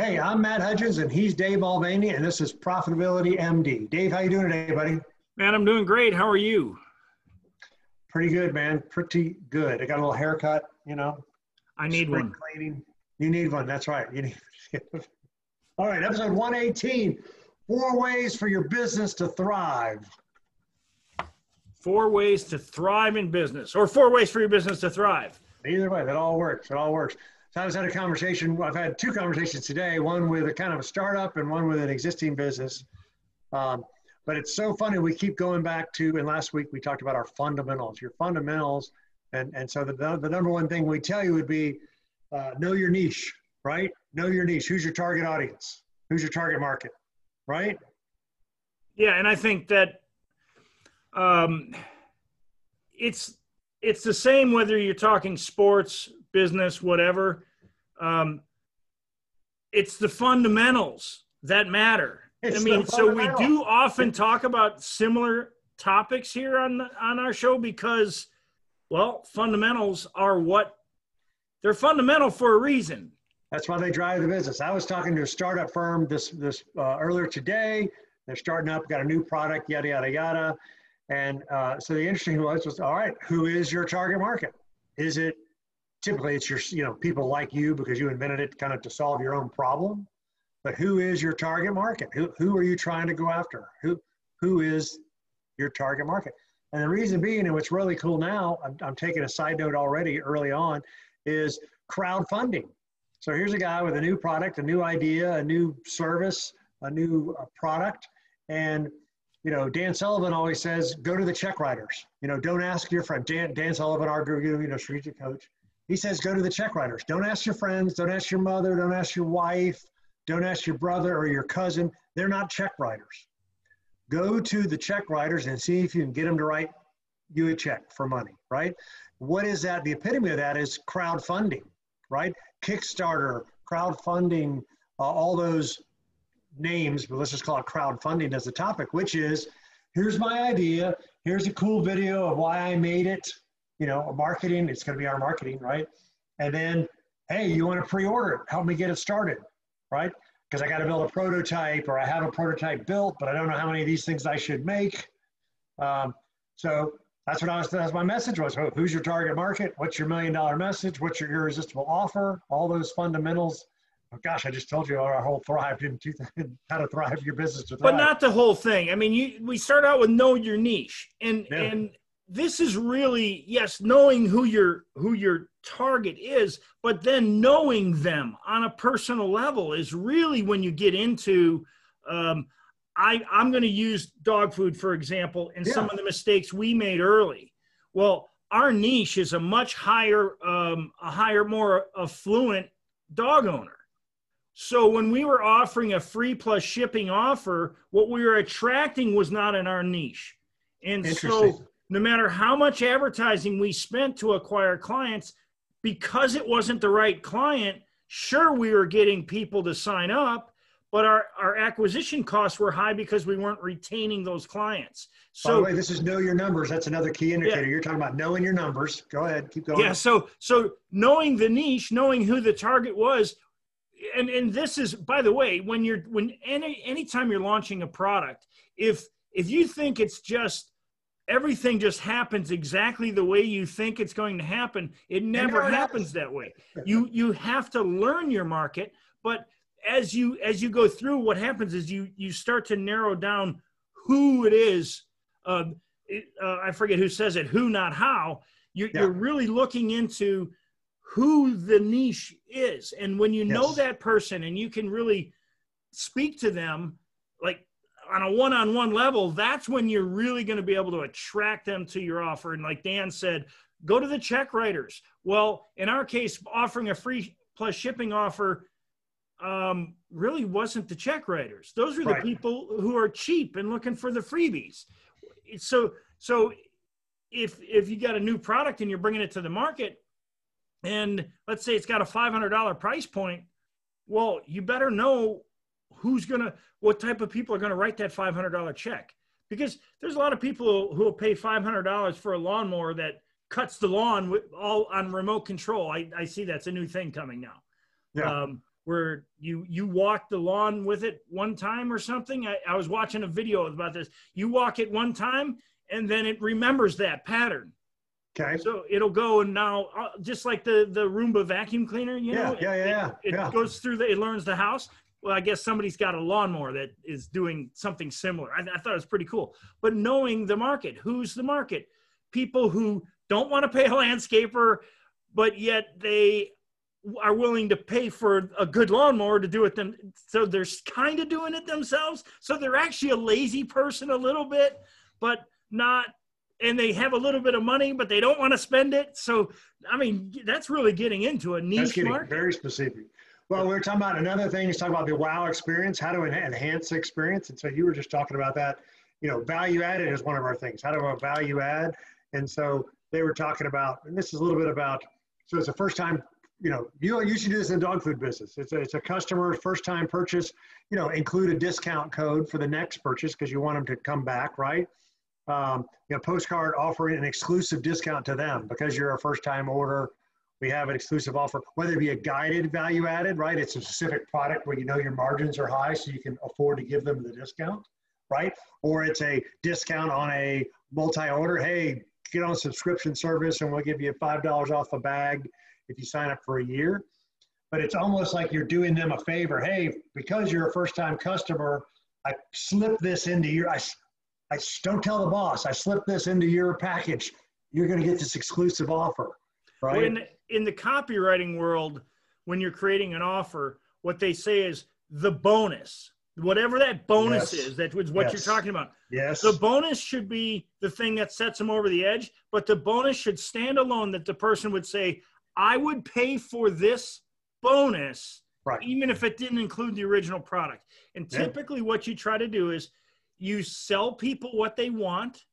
Hey, I'm Matt Hudgens, and he's Dave Mulvaney, and this is Profitability MD. Dave, how you doing today, buddy? Man, I'm doing great. How are you? Pretty good, man. Pretty good. I got a little haircut, you know. I need one. Cleaning. You need one. That's right. You need. All right, episode 118. Four ways for your business to thrive. Four ways to thrive in business, or four ways for your business to thrive. Either way, that all works. It all works. So I just had a conversation. I've had two conversations today. One with a kind of a startup, and one with an existing business. Um, but it's so funny. We keep going back to, and last week we talked about our fundamentals. Your fundamentals, and and so the the number one thing we tell you would be uh, know your niche, right? Know your niche. Who's your target audience? Who's your target market, right? Yeah, and I think that um, it's it's the same whether you're talking sports, business, whatever. Um, it's the fundamentals that matter. It's I mean, so we do often talk about similar topics here on on our show because, well, fundamentals are what they're fundamental for a reason. That's why they drive the business. I was talking to a startup firm this this uh, earlier today. They're starting up, got a new product, yada yada yada. And uh, so the interesting was was all right. Who is your target market? Is it typically it's your you know people like you because you invented it kind of to solve your own problem. But who is your target market? Who, who are you trying to go after? Who who is your target market? And the reason being and what's really cool now I'm, I'm taking a side note already early on is crowdfunding. So here's a guy with a new product a new idea a new service a new uh, product. And you know dan sullivan always says go to the check writers. You know don't ask your friend dan, dan sullivan our guru, you know strategic coach he says, go to the check writers. Don't ask your friends. Don't ask your mother. Don't ask your wife. Don't ask your brother or your cousin. They're not check writers. Go to the check writers and see if you can get them to write you a check for money, right? What is that? The epitome of that is crowdfunding, right? Kickstarter, crowdfunding, uh, all those names, but let's just call it crowdfunding as a topic, which is here's my idea. Here's a cool video of why I made it you know, marketing, it's going to be our marketing, right? And then, hey, you want to pre-order it? Help me get it started, right? Because I got to build a prototype or I have a prototype built, but I don't know how many of these things I should make. Um, so that's what I was, that's my message was. Who's your target market? What's your million dollar message? What's your irresistible offer? All those fundamentals. Oh, gosh, I just told you our whole thrive in two, how to thrive your business to thrive. But not the whole thing. I mean, you we start out with know your niche, and yeah. and this is really yes knowing who your who your target is but then knowing them on a personal level is really when you get into um, I, i'm going to use dog food for example and yeah. some of the mistakes we made early. Well our niche is a much higher um, a higher more affluent dog owner. So when we were offering a free plus shipping offer what we were attracting was not in our niche. And so no matter how much advertising we spent to acquire clients, because it wasn't the right client, sure, we were getting people to sign up, but our, our acquisition costs were high because we weren't retaining those clients. So, By the way, this is know your numbers. That's another key indicator. Yeah. You're talking about knowing your numbers. Go ahead, keep going. Yeah. So, so knowing the niche, knowing who the target was, and and this is by the way, when you're when any anytime you're launching a product, if if you think it's just everything just happens exactly the way you think it's going to happen. It never happens. that way. You you have to learn your market but as you as you go through what happens is you you start to narrow down who it is uh, it, uh, i forget who says it who not how. You're, yeah. you're really looking into who the niche is. And when you yes. know that person and you can really speak to them like on a one-on-one level, that's when you're really going to be able to attract them to your offer. And like Dan said, go to the check writers. Well, in our case, offering a free plus shipping offer um, really wasn't the check writers. Those are the right. people who are cheap and looking for the freebies. So, so if if you got a new product and you're bringing it to the market, and let's say it's got a $500 price point, well, you better know who's going to, what type of people are going to write that $500 check? Because there's a lot of people who will pay $500 for a lawnmower that cuts the lawn with all on remote control. I, I see that's a new thing coming now. Yeah. Um, where you you walk the lawn with it one time or something. I, I was watching a video about this. You walk it one time, and then it remembers that pattern. Okay. So it'll go and now, uh, just like the the Roomba vacuum cleaner, you Yeah, know, yeah, yeah, it, yeah, it yeah. goes through the, it learns the house. Well, I guess somebody's got a lawnmower that is doing something similar. I, I thought it was pretty cool. But knowing the market, who's the market? People who don't want to pay a landscaper, but yet they are willing to pay for a good lawnmower to do it them. So they're kind of doing it themselves. So they're actually a lazy person a little bit, but not and they have a little bit of money, but they don't want to spend it. So, I mean, that's really getting into a That's niche getting market. very specific. Well, we were talking about another thing is talking about the wow experience, how to enha- enhance experience. And so you were just talking about that. You know, value added is one of our things. How do I value add? And so they were talking about, and this is a little bit about, so it's the first time, you know, you you should do this in the dog food business. It's a, it's a customer's first time purchase, you know, include a discount code for the next purchase because you want them to come back, right? Um, you know, postcard offering an exclusive discount to them because you're a first time order. We have an exclusive offer, whether it be a guided value added, right? It's a specific product where you know your margins are high, so you can afford to give them the discount, right? Or it's a discount on a multi order. Hey, get on a subscription service and we'll give you $5 off a bag if you sign up for a year. But it's almost like you're doing them a favor. Hey, because you're a first time customer, I slip this into your, I, I don't tell the boss, I slip this into your package. You're going to get this exclusive offer, right? In, in the copywriting world, when you're creating an offer, what they say is the bonus, whatever that bonus Yes. is, that was what Yes. you're talking about. yes. The bonus should be the thing that sets them over the edge, but the bonus should stand alone that the person would say, I would pay for this bonus, Right. even if it didn't include the original product. And Yeah. typically, what you try to do is you sell people what they want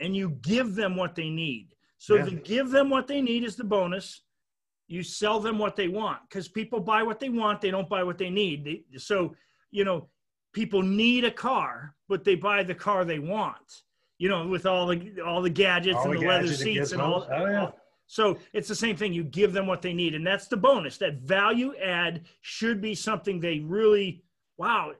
and you give them what they need. So, Yeah. the give them what they need is the bonus. You sell them what they want because people buy what they want, they don't buy what they need. They, so, you know, people need a car, but they buy the car they want. You know, with all the all the gadgets All and the the, leather gadgets and seats and all. Oh, yeah. So it's the same thing. You give them what they need, and that's the bonus. That value add should be something they really. Wow,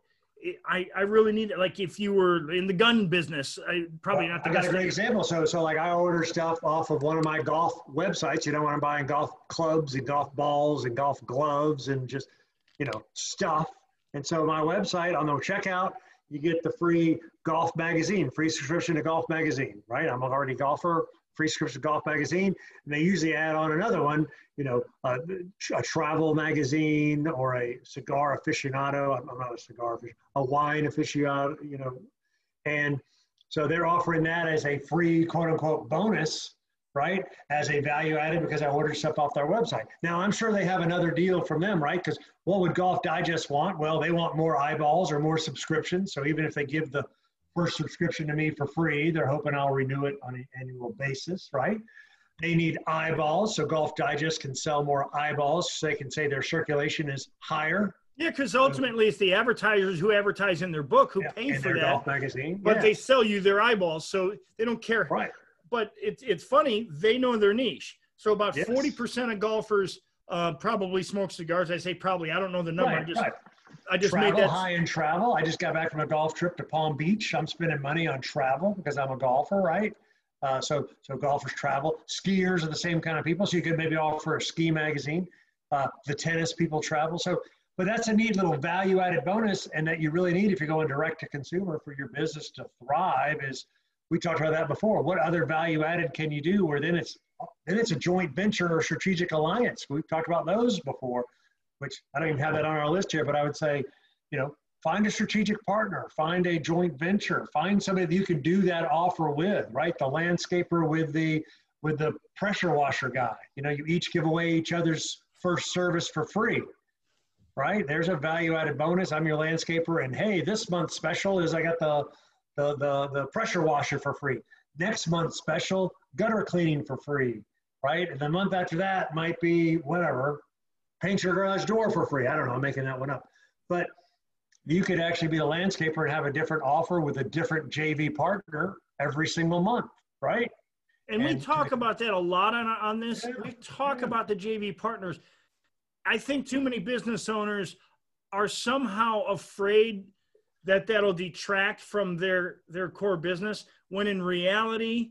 I I really need it. Like if you were in the gun business, I probably Well, not the I got a great example. So, so like I order stuff off of one of my golf websites. You know, when I'm buying golf clubs and golf balls and golf gloves and just, you know, stuff. And so my website on the checkout, you get the free golf magazine, free subscription to golf magazine, right? I'm already golfer, free golf magazine. And they usually add on another one, you know, uh, a, a travel magazine or a cigar aficionado. I'm not a cigar aficionado, a wine aficionado, you know, and so they're offering that as a free quote unquote bonus, right? As a value added because I ordered stuff off their website. Now I'm sure they have another deal from them, right? Because what would Golf Digest want? Well, they want more eyeballs or more subscriptions. So even if they give the first subscription to me for free, they're hoping I'll renew it on an annual basis, right? They need eyeballs, so Golf Digest can sell more eyeballs so they can say their circulation is higher. Yeah, because ultimately it's the advertisers who advertise in their book who Yeah, pay for that, golf magazine. but Yeah, they sell you their eyeballs, so they don't care. right. But it's it's funny they know their niche. So about Yes. forty percent of golfers uh, probably smoke cigars. I say probably. I don't know the number. Right, just right. I just travel, made that. high end travel. I just got back from a golf trip to Palm Beach. I'm spending money on travel because I'm a golfer, right? Uh, so, so golfers travel. Skiers are the same kind of people. So you could maybe offer a ski magazine. Uh, the tennis people travel. So, but that's a neat little value added bonus, and that you really need if you're going direct to consumer for your business to thrive. Is we talked about that before. What other value added can you do? Where then it's then it's a joint venture or strategic alliance. We've talked about those before which I don't even have that on our list here, but I would say, you know, find a strategic partner, find a joint venture, find somebody that you can do that offer with, right? The landscaper with the with the pressure washer guy. You know, you each give away each other's first service for free. Right? There's a value added bonus. I'm your landscaper, and hey, this month's special is I got the the the, the pressure washer for free. Next month's special, gutter cleaning for free. Right? And the month after that might be whatever, paint your garage door for free. I don't know, I'm making that one up. But you could actually be a landscaper and have a different offer with a different JV partner every single month, right? And we talk about that a lot on, on this. Yeah, we talk yeah. about the JV partners. I think too many business owners are somehow afraid that that'll detract from their their core business when in reality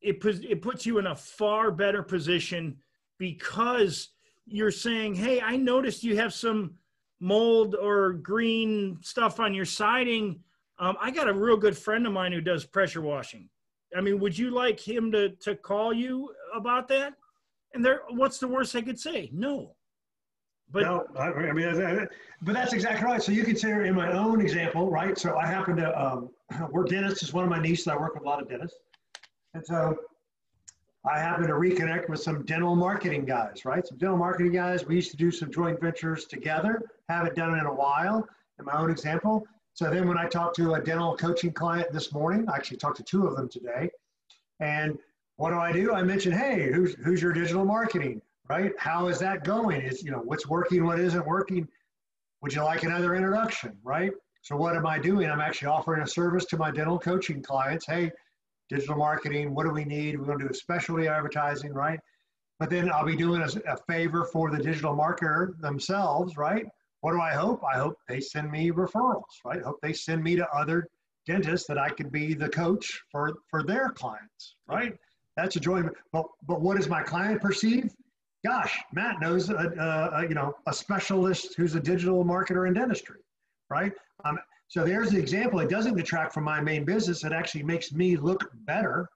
it puts it puts you in a far better position because you're saying hey i noticed you have some mold or green stuff on your siding. Um, i got a real good friend of mine who does pressure washing. I mean would you like him to to call you about that? And there what's the worst i could say? No. But no, I, I mean, but that's exactly right. So you consider in my own example, right? So I happen to um, work dentist is one of my nieces. I work with a lot of dentists, and so I happen to reconnect with some dental marketing guys, right? Some dental marketing guys. We used to do some joint ventures together. Haven't done it in a while. In my own example. So then when I talked to a dental coaching client this morning, I actually talked to two of them today, and what do I do? I mentioned, hey, who's who's your digital marketing? right? How is that going? Is you know what's working, what isn't working? Would you like another introduction, right? So what am I doing? I'm actually offering a service to my dental coaching clients. Hey, digital marketing, what do we need? We're going to do a specialty advertising, right? But then I'll be doing a, a favor for the digital marketer themselves, right? What do I hope? I hope they send me referrals, right? Hope they send me to other dentists that I could be the coach for for their clients, right? That's a joy. But but what does my client perceive? gosh, Matt knows a, a, a, you know a specialist who's a digital marketer in dentistry, right? Um, so there's the example. It doesn't detract from my main business. It actually makes me look better,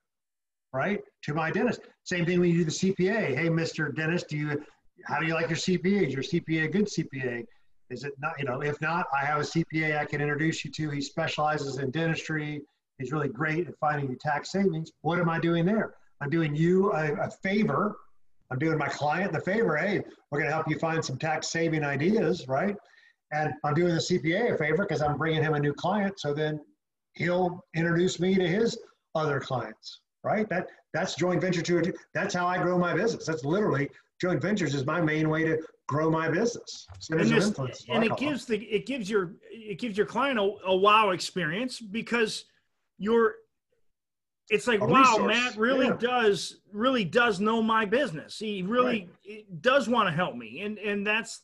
right, to my dentist. Same thing when you do the CPA. Hey, Mr. Dentist, do you how do you like your CPA? Is your CPA a good CPA? Is it not? You know, if not, I have a CPA I can introduce you to. He specializes in dentistry. He's really great at finding you tax savings. What am I doing there? I'm doing you a, a favor I'm doing my client the favor. Hey, we're going to help you find some tax saving ideas, right? And I'm doing the CPA a favor because I'm bringing him a new client. So then he'll introduce me to his other clients, right? That that's joint venture to that's how I grow my business. That's literally joint ventures is my main way to grow my business. And, this, and it gives the it gives your it gives your client a, a wow experience because you're it's like wow resource. matt really yeah. does really does know my business he really right. does want to help me and and that's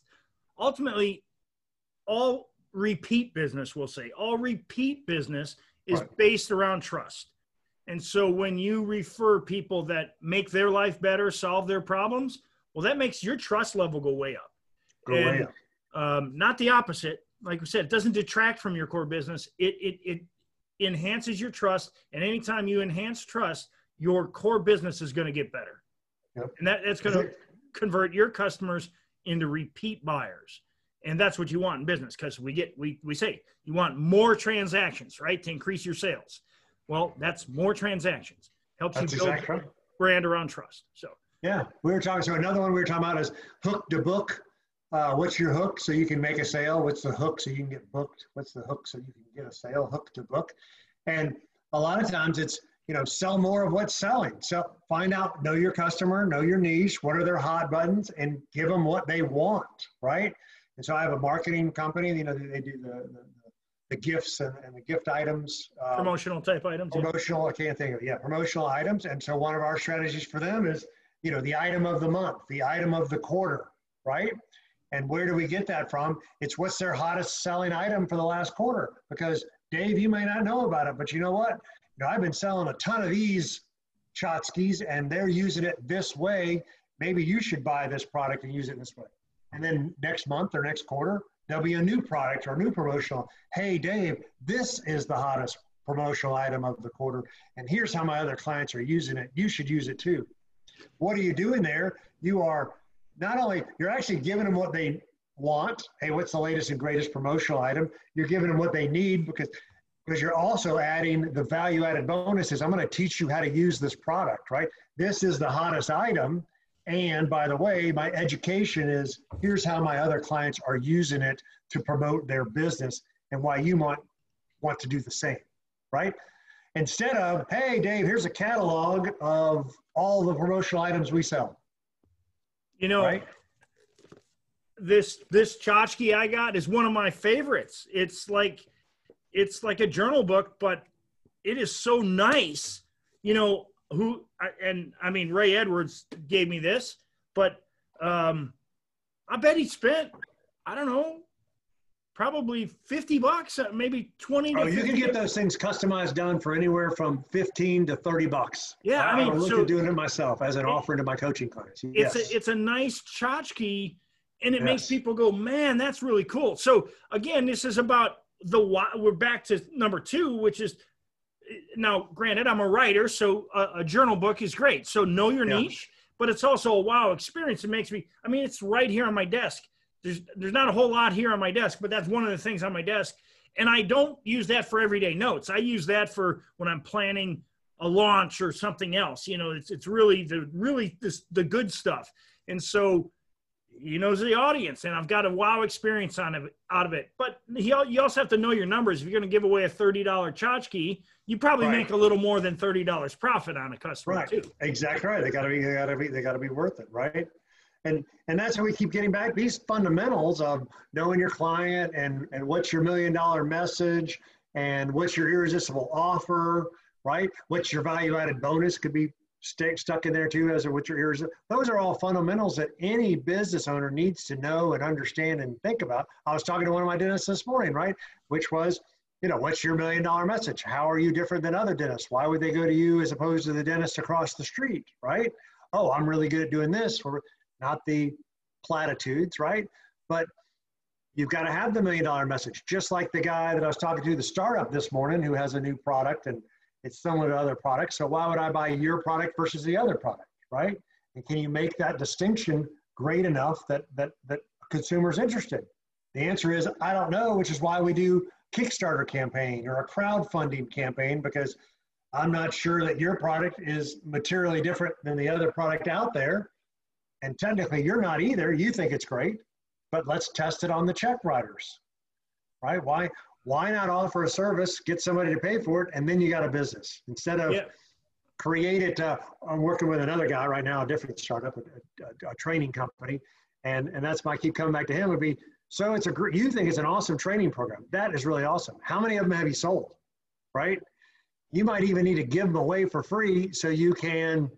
ultimately all repeat business we'll say all repeat business is right. based around trust and so when you refer people that make their life better solve their problems well that makes your trust level go way up go and, way up um, not the opposite like we said it doesn't detract from your core business it it, it enhances your trust. And anytime you enhance trust, your core business is going to get better. Yep. And that, that's going to convert your customers into repeat buyers. And that's what you want in business because we get, we, we say you want more transactions, right? To increase your sales. Well, that's more transactions. Helps that's you build exactly brand around trust. So, yeah, we were talking. So, another one we were talking about is hook to book. Uh, what's your hook so you can make a sale? What's the hook so you can get booked? What's the hook so you can get a sale? Hook to book. And a lot of times it's, you know, sell more of what's selling. So find out, know your customer, know your niche, what are their hot buttons, and give them what they want, right? And so I have a marketing company, you know, they do the, the, the gifts and, and, the gift items. Um, promotional type items. Promotional, yeah. I can't think of, yeah, promotional items. And so one of our strategies for them is, you know, the item of the month, the item of the quarter, right? And where do we get that from? It's what's their hottest selling item for the last quarter. Because Dave, you may not know about it, but you know what? You know, I've been selling a ton of these tchotchkes and they're using it this way. Maybe you should buy this product and use it this way. And then next month or next quarter, there'll be a new product or new promotional. Hey, Dave, this is the hottest promotional item of the quarter. And here's how my other clients are using it. You should use it too. What are you doing there? You are not only you're actually giving them what they want. Hey, what's the latest and greatest promotional item? You're giving them what they need because because you're also adding the value added bonuses. I'm going to teach you how to use this product, right? This is the hottest item. And by the way, my education is here's how my other clients are using it to promote their business and why you want want to do the same, right? Instead of, hey, Dave, here's a catalog of all the promotional items we sell. You know, right? this this tchotchke I got is one of my favorites. It's like it's like a journal book, but it is so nice. You know who and I mean Ray Edwards gave me this, but um, I bet he spent, I don't know, probably 50 bucks, uh, maybe 20 oh, you can get those things customized done for anywhere from 15 to 30 bucks. Yeah, I, I mean, look so, at doing it myself as an it, offering to my coaching clients. Yes. It's a, it's a nice tchotchke and it yes. makes people go, man, that's really cool. So again, this is about the why. We're back to number two, which is now, granted, I'm a writer, so a, a journal book is great. So know your yeah. niche, but it's also a wow experience. It makes me, I mean, it's right here on my desk. There's, there's not a whole lot here on my desk, but that's one of the things on my desk. And I don't use that for everyday notes. I use that for when I'm planning a launch or something else. You know, it's, it's really the, really this, the good stuff. And so he knows the audience and I've got a wow experience on it, out of it. But he, you also have to know your numbers. If you're going to give away a $30 tchotchke, you probably right. make a little more than $30 profit on a customer right. too. Exactly right. They got to be, they got to be, they got to be worth it. Right. And, and that's how we keep getting back these fundamentals of knowing your client and, and what's your million dollar message and what's your irresistible offer, right? What's your value added bonus could be stay, stuck in there too as with your ears. Those are all fundamentals that any business owner needs to know and understand and think about. I was talking to one of my dentists this morning, right? Which was, you know, what's your million dollar message? How are you different than other dentists? Why would they go to you as opposed to the dentist across the street, right? Oh, I'm really good at doing this, or not the platitudes, right? But you've got to have the million dollar message, just like the guy that I was talking to, the startup this morning who has a new product and it's similar to other products. So why would I buy your product versus the other product, right? And can you make that distinction great enough that that that consumers interested? The answer is I don't know, which is why we do Kickstarter campaign or a crowdfunding campaign because I'm not sure that your product is materially different than the other product out there. And technically you're not either. You think it's great, but let's test it on the check writers. Right? Why why not offer a service, get somebody to pay for it, and then you got a business instead of yeah. create it. Uh, I'm working with another guy right now, a different startup, a, a, a, training company, and and that's why I keep coming back to him. Would be so it's a you think it's an awesome training program. That is really awesome. How many of them have you sold? Right? You might even need to give them away for free so you can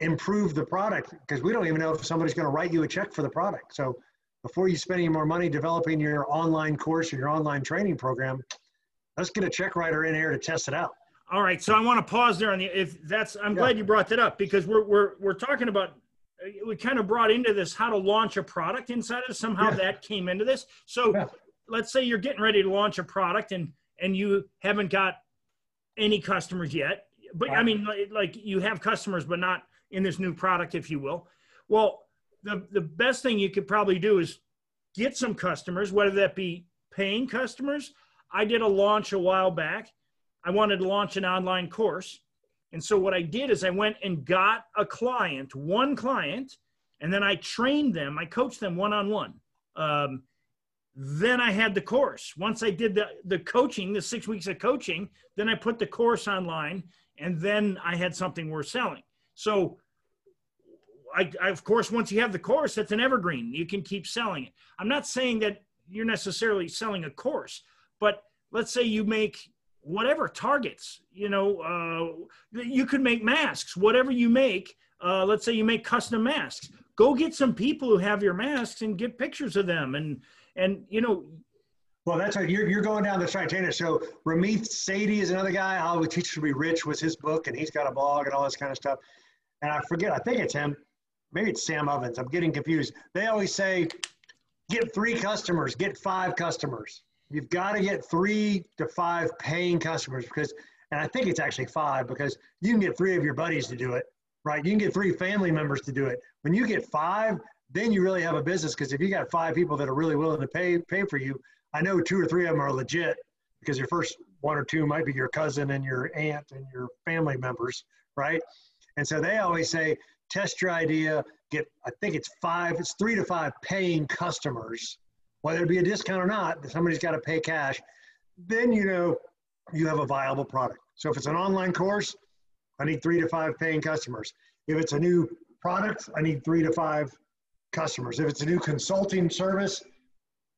improve the product because we don't even know if somebody's going to write you a check for the product. So before you spend any more money developing your online course or your online training program, let's get a check writer in here to test it out. All right, so I want to pause there on the if that's I'm yeah. glad you brought that up because we're we're we're talking about we kind of brought into this how to launch a product inside of somehow yeah. that came into this. So yeah. let's say you're getting ready to launch a product and and you haven't got any customers yet. But right. I mean like you have customers but not in this new product if you will. Well, the, the best thing you could probably do is get some customers, whether that be paying customers. I did a launch a while back. I wanted to launch an online course. And so what I did is I went and got a client, one client, and then I trained them. I coached them one on one. Then I had the course. Once I did the, the coaching, the six weeks of coaching, then I put the course online, and then I had something worth selling. So I, I, of course, once you have the course, it's an evergreen. You can keep selling it. I'm not saying that you're necessarily selling a course, but let's say you make whatever targets. You know, uh, you could make masks. Whatever you make, uh, let's say you make custom masks. Go get some people who have your masks and get pictures of them, and and you know. Well, that's right. You're, you're going down the train. So Ramit Sethi is another guy. How to Teach to Be Rich was his book, and he's got a blog and all this kind of stuff. And I forget, I think it's him maybe it's Sam Ovens. I'm getting confused. They always say, get three customers, get five customers. You've got to get three to five paying customers because, and I think it's actually five because you can get three of your buddies to do it, right? You can get three family members to do it. When you get five, then you really have a business because if you got five people that are really willing to pay pay for you, I know two or three of them are legit because your first one or two might be your cousin and your aunt and your family members, right? And so they always say, test your idea, get, I think it's five, it's three to five paying customers, whether it be a discount or not, somebody's got to pay cash. Then you know you have a viable product. So if it's an online course, I need three to five paying customers. If it's a new product, I need three to five customers. If it's a new consulting service,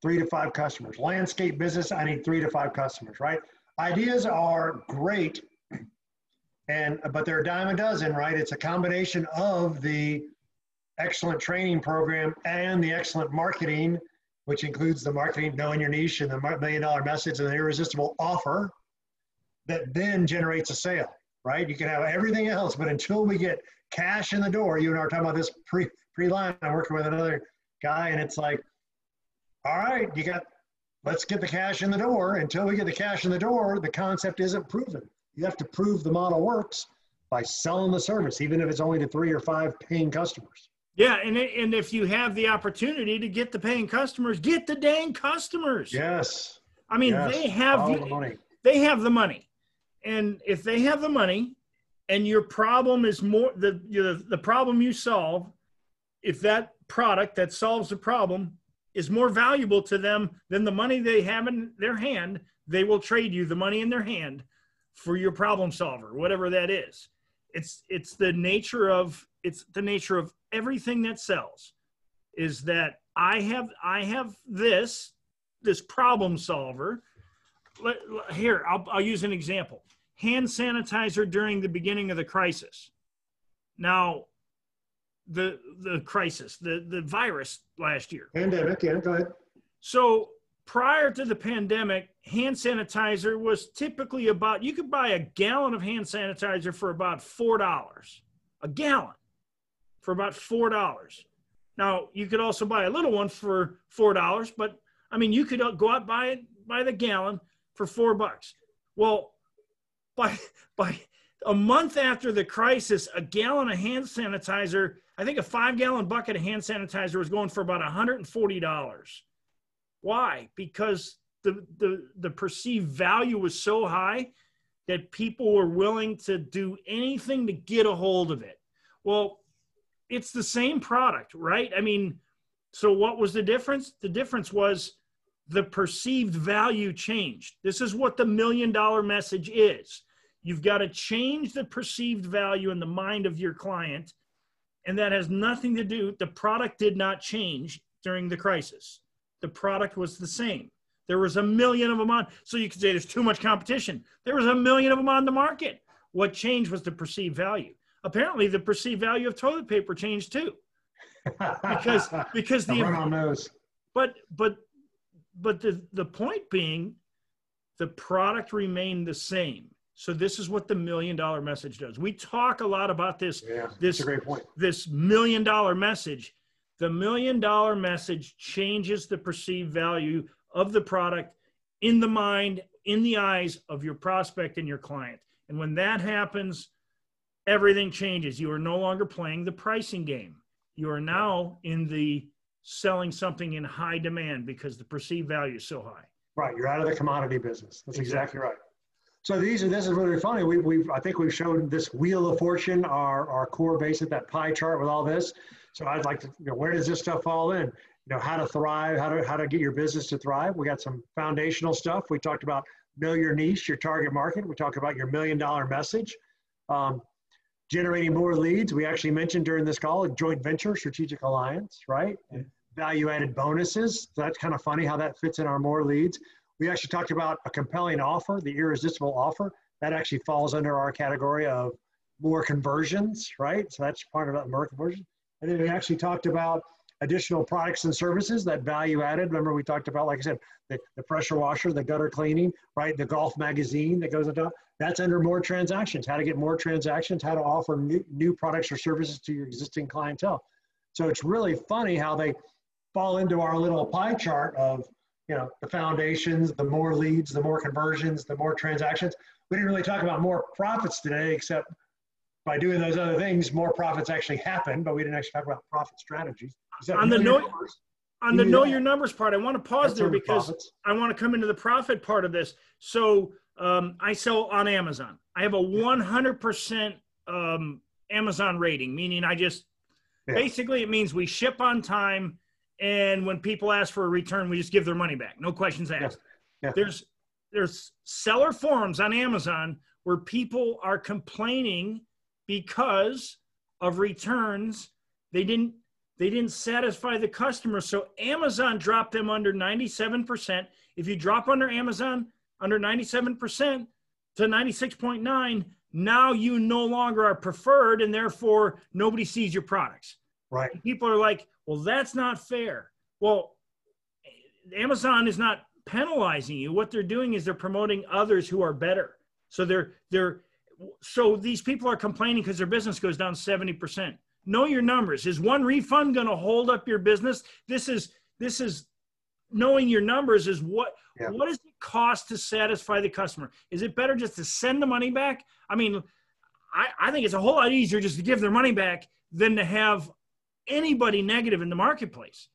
three to five customers. Landscape business, I need three to five customers, right? Ideas are great and but they're a dime a dozen, right? It's a combination of the excellent training program and the excellent marketing, which includes the marketing, knowing your niche and the million dollar message and the irresistible offer that then generates a sale, right? You can have everything else, but until we get cash in the door, you and I were talking about this pre pre line. I'm working with another guy, and it's like, all right, you got let's get the cash in the door. Until we get the cash in the door, the concept isn't proven. You have to prove the model works by selling the service, even if it's only to three or five paying customers. Yeah, and and if you have the opportunity to get the paying customers, get the dang customers. Yes. I mean, yes. they have the, the money. They have the money, and if they have the money, and your problem is more the the, the problem you solve, if that product that solves the problem is more valuable to them than the money they have in their hand, they will trade you the money in their hand for your problem solver, whatever that is. It's it's the nature of it's the nature of everything that sells is that I have I have this this problem solver. Here, I'll, I'll use an example. Hand sanitizer during the beginning of the crisis. Now, the the crisis, the the virus last year. Pandemic, yeah, go ahead. So prior to the pandemic, hand sanitizer was typically about you could buy a gallon of hand sanitizer for about four dollars. A gallon for about four dollars. Now you could also buy a little one for four dollars, but I mean you could uh, go out buy it by the gallon for four bucks. Well, by by a month after the crisis, a gallon of hand sanitizer I think a five gallon bucket of hand sanitizer was going for about $140. Why? Because the, the, the perceived value was so high that people were willing to do anything to get a hold of it. Well, it's the same product, right? I mean, so what was the difference? The difference was the perceived value changed. This is what the million dollar message is. You've got to change the perceived value in the mind of your client and that has nothing to do, the product did not change during the crisis. The product was the same. There was a million of them on. So you could say there's too much competition. There was a million of them on the market. What changed was the perceived value. Apparently, the perceived value of toilet paper changed too, because because the, the on those. But but but the the point being, the product remained the same. So this is what the million dollar message does. We talk a lot about this. Yeah, this great point. This million dollar message. The million dollar message changes the perceived value of the product in the mind, in the eyes of your prospect and your client. And when that happens, everything changes. You are no longer playing the pricing game. You are now in the selling something in high demand because the perceived value is so high. Right. You're out of the commodity business. That's exactly, exactly right. So these are this is really funny. We, we've I think we've shown this wheel of fortune, our our core basic, that pie chart with all this. So I'd like to, you know, where does this stuff fall in? You know, how to thrive, how to how to get your business to thrive. We got some foundational stuff. We talked about know your niche, your target market. We talked about your million dollar message. Um, generating more leads. We actually mentioned during this call a joint venture, strategic alliance, right? Value added bonuses. So that's kind of funny how that fits in our more leads. We actually talked about a compelling offer, the irresistible offer. That actually falls under our category of more conversions, right? So that's part of that more conversion. And then we actually talked about additional products and services that value added. Remember, we talked about, like I said, the, the pressure washer, the gutter cleaning, right? The golf magazine that goes on top. That's under more transactions, how to get more transactions, how to offer new, new products or services to your existing clientele. So it's really funny how they fall into our little pie chart of you know, the foundations, the more leads, the more conversions, the more transactions. We didn't really talk about more profits today, except by doing those other things, more profits actually happen, but we didn't actually talk about profit strategies. On the know, numbers, on the know your numbers part, I want to pause there because profits. I want to come into the profit part of this. So um, I sell on Amazon. I have a 100% um, Amazon rating, meaning I just yeah. basically it means we ship on time and when people ask for a return, we just give their money back, no questions asked. Yeah. Yeah. There's there's seller forums on Amazon where people are complaining because of returns. They didn't they didn't satisfy the customer, so Amazon dropped them under 97%. If you drop under Amazon under 97% to 96.9, now you no longer are preferred, and therefore nobody sees your products. Right. And people are like, well, that's not fair. Well, Amazon is not penalizing you. What they're doing is they're promoting others who are better. So they're they're so these people are complaining because their business goes down 70%. Know your numbers. Is one refund going to hold up your business? This is this is knowing your numbers is what yeah. what does it cost to satisfy the customer? Is it better just to send the money back? I mean, I, I think it's a whole lot easier just to give their money back than to have anybody negative in the marketplace.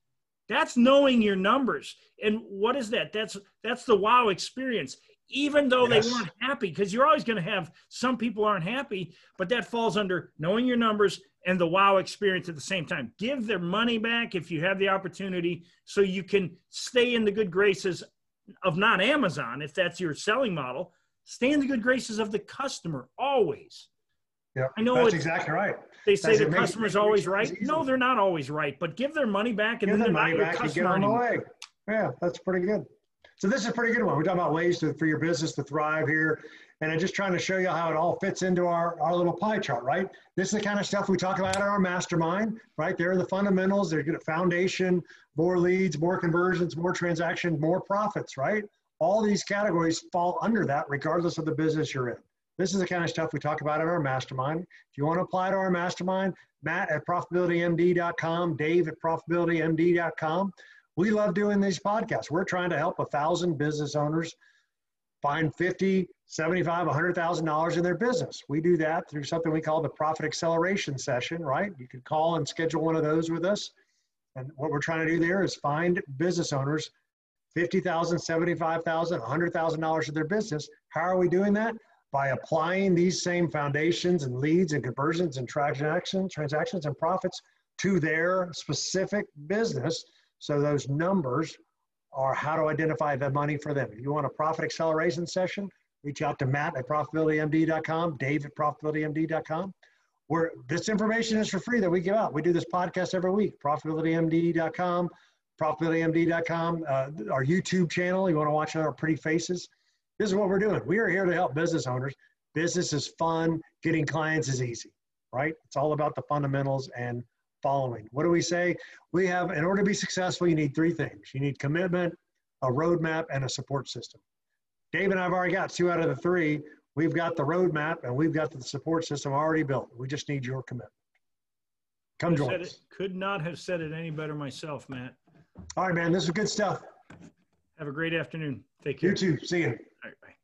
That's knowing your numbers. And what is that? That's that's the wow experience. Even though yes. they weren't happy, because you're always going to have some people aren't happy, but that falls under knowing your numbers and the wow experience at the same time. Give their money back if you have the opportunity so you can stay in the good graces of not Amazon, if that's your selling model. Stay in the good graces of the customer always. Yeah, I know that's exactly right. They say the customer's always right. No, they're not always right, but give their money back and give then their money back and give them away. Yeah, that's pretty good. So this is a pretty good one. We're talking about ways to, for your business to thrive here. And I'm just trying to show you how it all fits into our, our little pie chart, right? This is the kind of stuff we talk about in our mastermind, right? There are the fundamentals. They're good at foundation, more leads, more conversions, more transactions, more profits, right? All these categories fall under that regardless of the business you're in. This is the kind of stuff we talk about in our mastermind. If you want to apply to our mastermind, Matt at profitabilitymd.com, Dave at profitabilitymd.com. We love doing these podcasts. We're trying to help a thousand business owners find 50, 75, $100,000 in their business. We do that through something we call the profit acceleration session, right? You can call and schedule one of those with us. And what we're trying to do there is find business owners 50,000, 75,000, $100,000 in their business. How are we doing that? by applying these same foundations and leads and conversions and transactions, transactions and profits to their specific business. So those numbers are how to identify the money for them. If you want a profit acceleration session, reach out to Matt at profitabilitymd.com, Dave at profitabilitymd.com. Where this information is for free that we give out. We do this podcast every week. Profitabilitymd.com, profitabilitymd.com, uh, our YouTube channel. You want to watch our pretty faces this is what we're doing. We are here to help business owners. Business is fun. Getting clients is easy, right? It's all about the fundamentals and following. What do we say? We have, in order to be successful, you need three things. You need commitment, a roadmap, and a support system. Dave and I have already got two out of the three. We've got the roadmap and we've got the support system already built. We just need your commitment. Come join us. It, could not have said it any better myself, Matt. All right, man. This is good stuff. Have a great afternoon. Take care. You too. See you. All right, bye.